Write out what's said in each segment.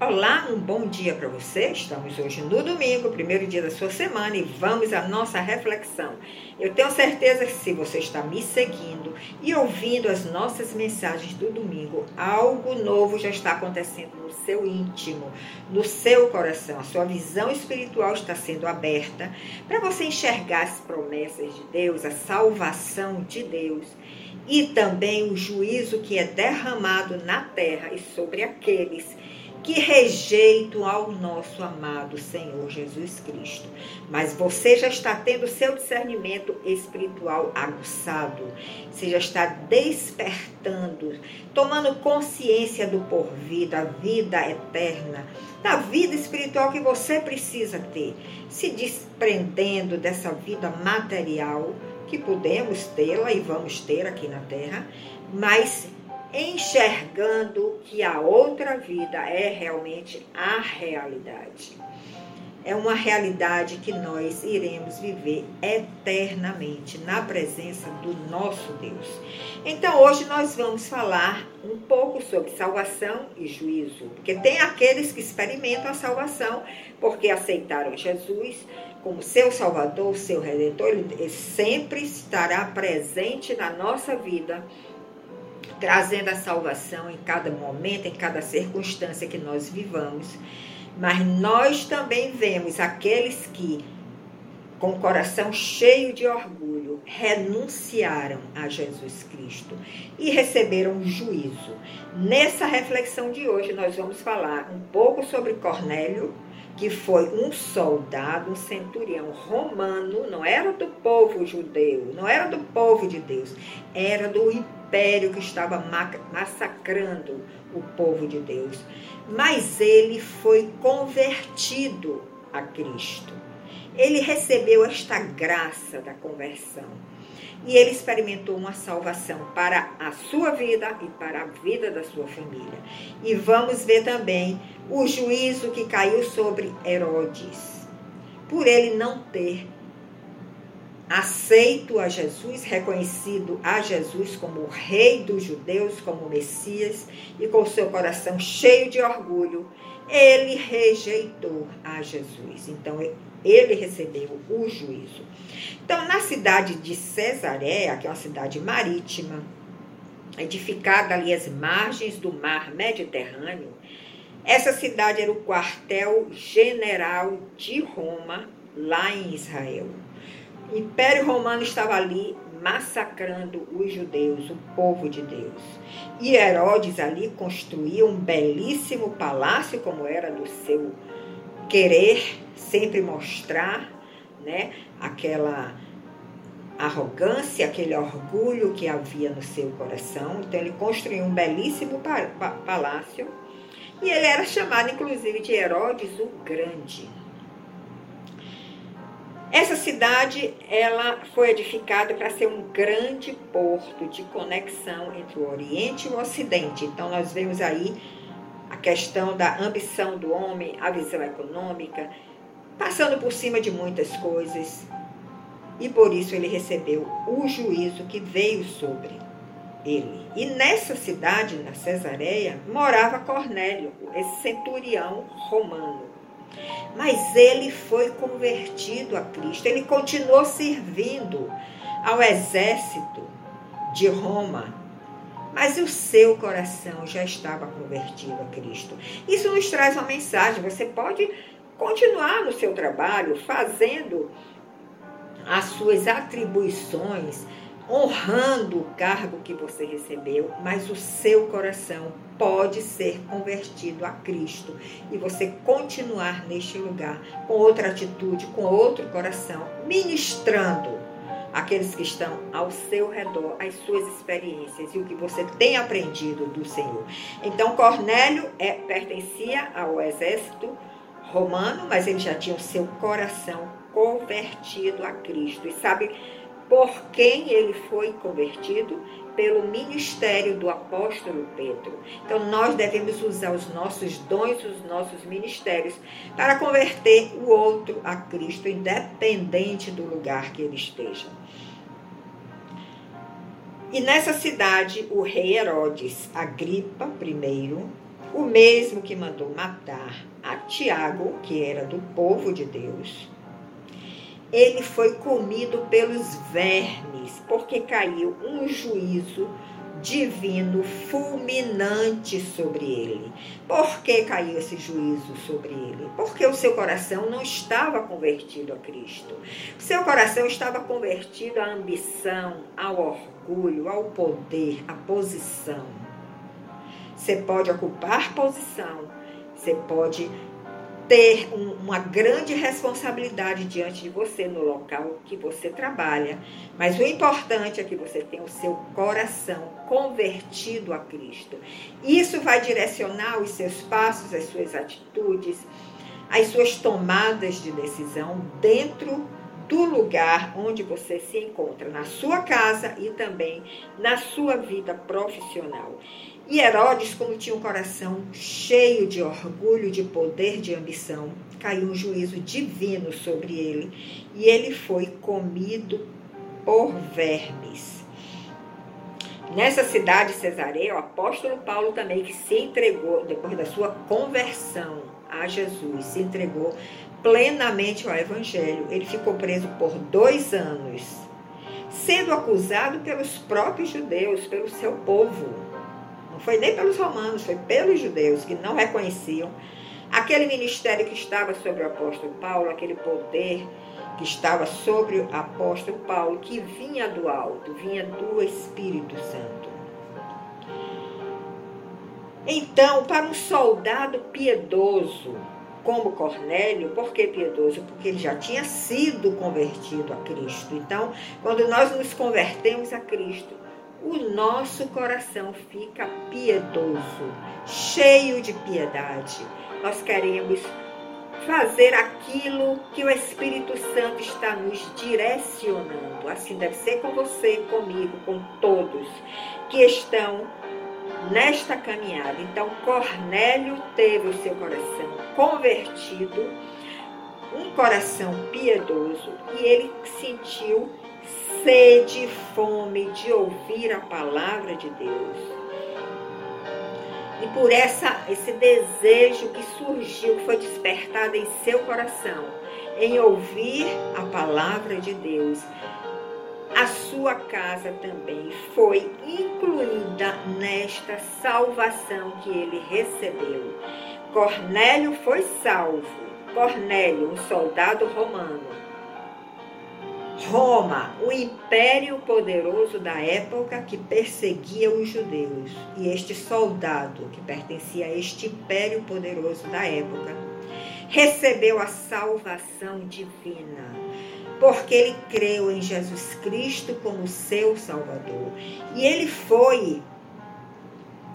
Olá, um bom dia para você. Estamos hoje no domingo, primeiro dia da sua semana, e vamos à nossa reflexão. Eu tenho certeza que se você está me seguindo e ouvindo as nossas mensagens do domingo, algo novo já está acontecendo no seu íntimo, no seu coração. A sua visão espiritual está sendo aberta para você enxergar as promessas de Deus, a salvação de Deus e também o juízo que é derramado na terra e sobre aqueles que rejeitam ao nosso amado Senhor Jesus Cristo. Mas você já está tendo seu discernimento espiritual aguçado, você já está despertando, tomando consciência do porvir, da vida eterna, da vida espiritual que você precisa ter, se desprendendo dessa vida material que podemos tê-la e vamos ter aqui na terra, mas enxergando que a outra vida é realmente a realidade. É uma realidade que nós iremos viver eternamente na presença do nosso Deus. Então, hoje nós vamos falar um pouco sobre salvação e juízo, porque tem aqueles que experimentam a salvação porque aceitaram Jesus como seu Salvador, seu Redentor, ele sempre estará presente na nossa vida trazendo a salvação em cada momento, em cada circunstância que nós vivamos. Mas nós também vemos aqueles que, com o coração cheio de orgulho, renunciaram a Jesus Cristo e receberam juízo. Nessa reflexão de hoje, nós vamos falar um pouco sobre Cornélio, que foi um soldado, um centurião romano, não era do povo judeu, não era do povo de Deus, era do império que estava massacrando o povo de Deus. Mas ele foi convertido a Cristo. Ele recebeu esta graça da conversão e ele experimentou uma salvação para a sua vida e para a vida da sua família. E vamos ver também o juízo que caiu sobre Herodes, por ele não ter aceito a Jesus, reconhecido a Jesus como o rei dos judeus, como Messias, e com seu coração cheio de orgulho, ele rejeitou a Jesus. Então, ele recebeu o juízo. Então, na cidade de Cesareia, que é uma cidade marítima, edificada ali às margens do mar Mediterrâneo, essa cidade era o quartel general de Roma, lá em Israel. O Império Romano estava ali massacrando os judeus, o povo de Deus. E Herodes ali construía um belíssimo palácio, como era do seu querer sempre mostrar, né, aquela arrogância, aquele orgulho que havia no seu coração. Então ele construiu um belíssimo palácio e ele era chamado inclusive de Herodes o Grande. Essa cidade ela foi edificada para ser um grande porto de conexão entre o Oriente e o Ocidente. Então nós vemos aí a questão da ambição do homem, a visão econômica, passando por cima de muitas coisas. E por isso ele recebeu o juízo que veio sobre ele. E nessa cidade, na Cesareia, morava Cornélio, esse centurião romano. Mas ele foi convertido a Cristo, ele continuou servindo ao exército de Roma, mas o seu coração já estava convertido a Cristo. Isso nos traz uma mensagem. Você pode continuar no seu trabalho, fazendo as suas atribuições, honrando o cargo que você recebeu, mas o seu coração pode ser convertido a Cristo e você continuar neste lugar com outra atitude, com outro coração, ministrando aqueles que estão ao seu redor, as suas experiências e o que você tem aprendido do Senhor. Então, Cornélio é, pertencia ao exército romano, mas ele já tinha o seu coração convertido a Cristo. E sabe por quem ele foi convertido? Pelo ministério do apóstolo Pedro. Então, nós devemos usar os nossos dons, os nossos ministérios, para converter o outro a Cristo, independente do lugar que ele esteja. E nessa cidade, o rei Herodes Agripa I, o mesmo que mandou matar a Tiago, que era do povo de Deus, ele foi comido pelos vermes, porque caiu um juízo divino fulminante sobre ele. Por que caiu esse juízo sobre ele? Porque o seu coração não estava convertido a Cristo. O seu coração estava convertido à ambição, ao orgulho, ao poder, à posição. Você pode ocupar posição, você pode ter um, uma grande responsabilidade diante de você no local que você trabalha. Mas o importante é que você tenha o seu coração convertido a Cristo. Isso vai direcionar os seus passos, as suas atitudes, as suas tomadas de decisão dentro do lugar onde você se encontra, na sua casa e também na sua vida profissional. E Herodes, como tinha um coração cheio de orgulho, de poder, de ambição, caiu um juízo divino sobre ele e ele foi comido por vermes. Nessa cidade Cesareia, o apóstolo Paulo também que se entregou depois da sua conversão a Jesus, se entregou plenamente ao Evangelho. Ele ficou preso por dois anos, sendo acusado pelos próprios judeus, pelo seu povo não foi nem pelos romanos, foi pelos judeus que não reconheciam aquele ministério que estava sobre o apóstolo Paulo, aquele poder que estava sobre o apóstolo Paulo, que vinha do alto, vinha do Espírito Santo. Então, para um soldado piedoso como Cornélio, por que piedoso? Porque ele já tinha sido convertido a Cristo. Então, quando nós nos convertemos a Cristo, o nosso coração fica piedoso, cheio de piedade. Nós queremos fazer aquilo que o Espírito Santo está nos direcionando. Assim deve ser com você, comigo, com todos que estão nesta caminhada. Então, Cornélio teve o seu coração convertido, um coração piedoso, e ele sentiu sede e fome de ouvir a palavra de Deus. E por essa, esse desejo que surgiu, que foi despertado em seu coração, em ouvir a palavra de Deus, a sua casa também foi incluída nesta salvação que ele recebeu. Cornélio foi salvo. Cornélio, um soldado romano, Roma, o império poderoso da época que perseguia os judeus. E este soldado, que pertencia a este império poderoso da época, recebeu a salvação divina, porque ele creu em Jesus Cristo como seu Salvador. E ele foi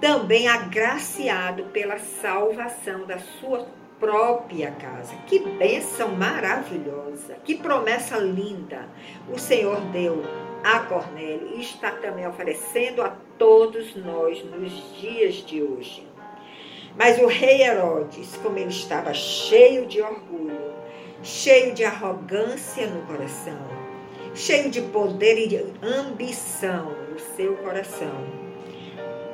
também agraciado pela salvação da sua própria casa. Que bênção maravilhosa, que promessa linda o Senhor deu a Cornélio e está também oferecendo a todos nós nos dias de hoje. Mas o rei Herodes, como ele estava cheio de orgulho, cheio de arrogância no coração, cheio de poder e de ambição no seu coração,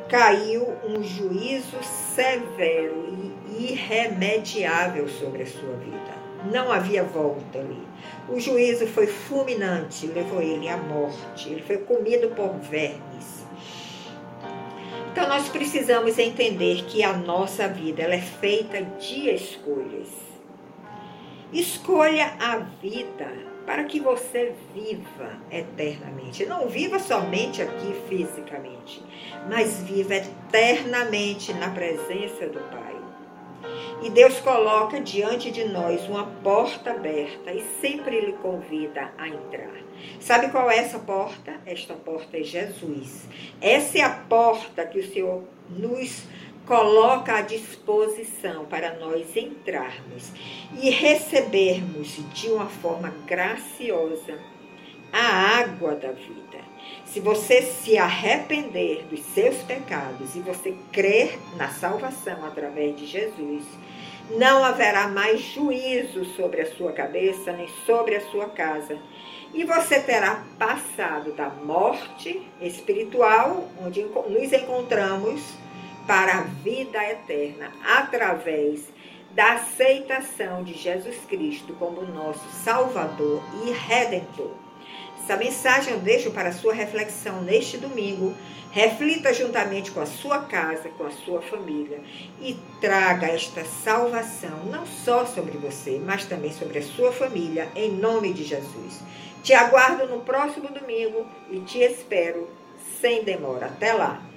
caiu um juízo severo e irremediável sobre a sua vida. Não havia volta ali. O juízo foi fulminante, levou ele à morte. Ele foi comido por vermes. Então nós precisamos entender que a nossa vida ela é feita de escolhas. Escolha a vida para que você viva eternamente. Não viva somente aqui fisicamente, mas viva eternamente na presença do Pai. E Deus coloca diante de nós uma porta aberta e sempre lhe convida a entrar. Sabe qual é essa porta? Esta porta é Jesus. Essa é a porta que o Senhor nos coloca à disposição para nós entrarmos e recebermos de uma forma graciosa a água da vida. Se você se arrepender dos seus pecados e você crer na salvação através de Jesus, não haverá mais juízo sobre a sua cabeça nem sobre a sua casa. E você terá passado da morte espiritual, onde nos encontramos, para a vida eterna através da aceitação de Jesus Cristo como nosso Salvador e Redentor. Essa mensagem eu deixo para sua reflexão neste domingo. Reflita juntamente com a sua casa, com a sua família e traga esta salvação não só sobre você, mas também sobre a sua família, em nome de Jesus. Te aguardo no próximo domingo e te espero sem demora. Até lá!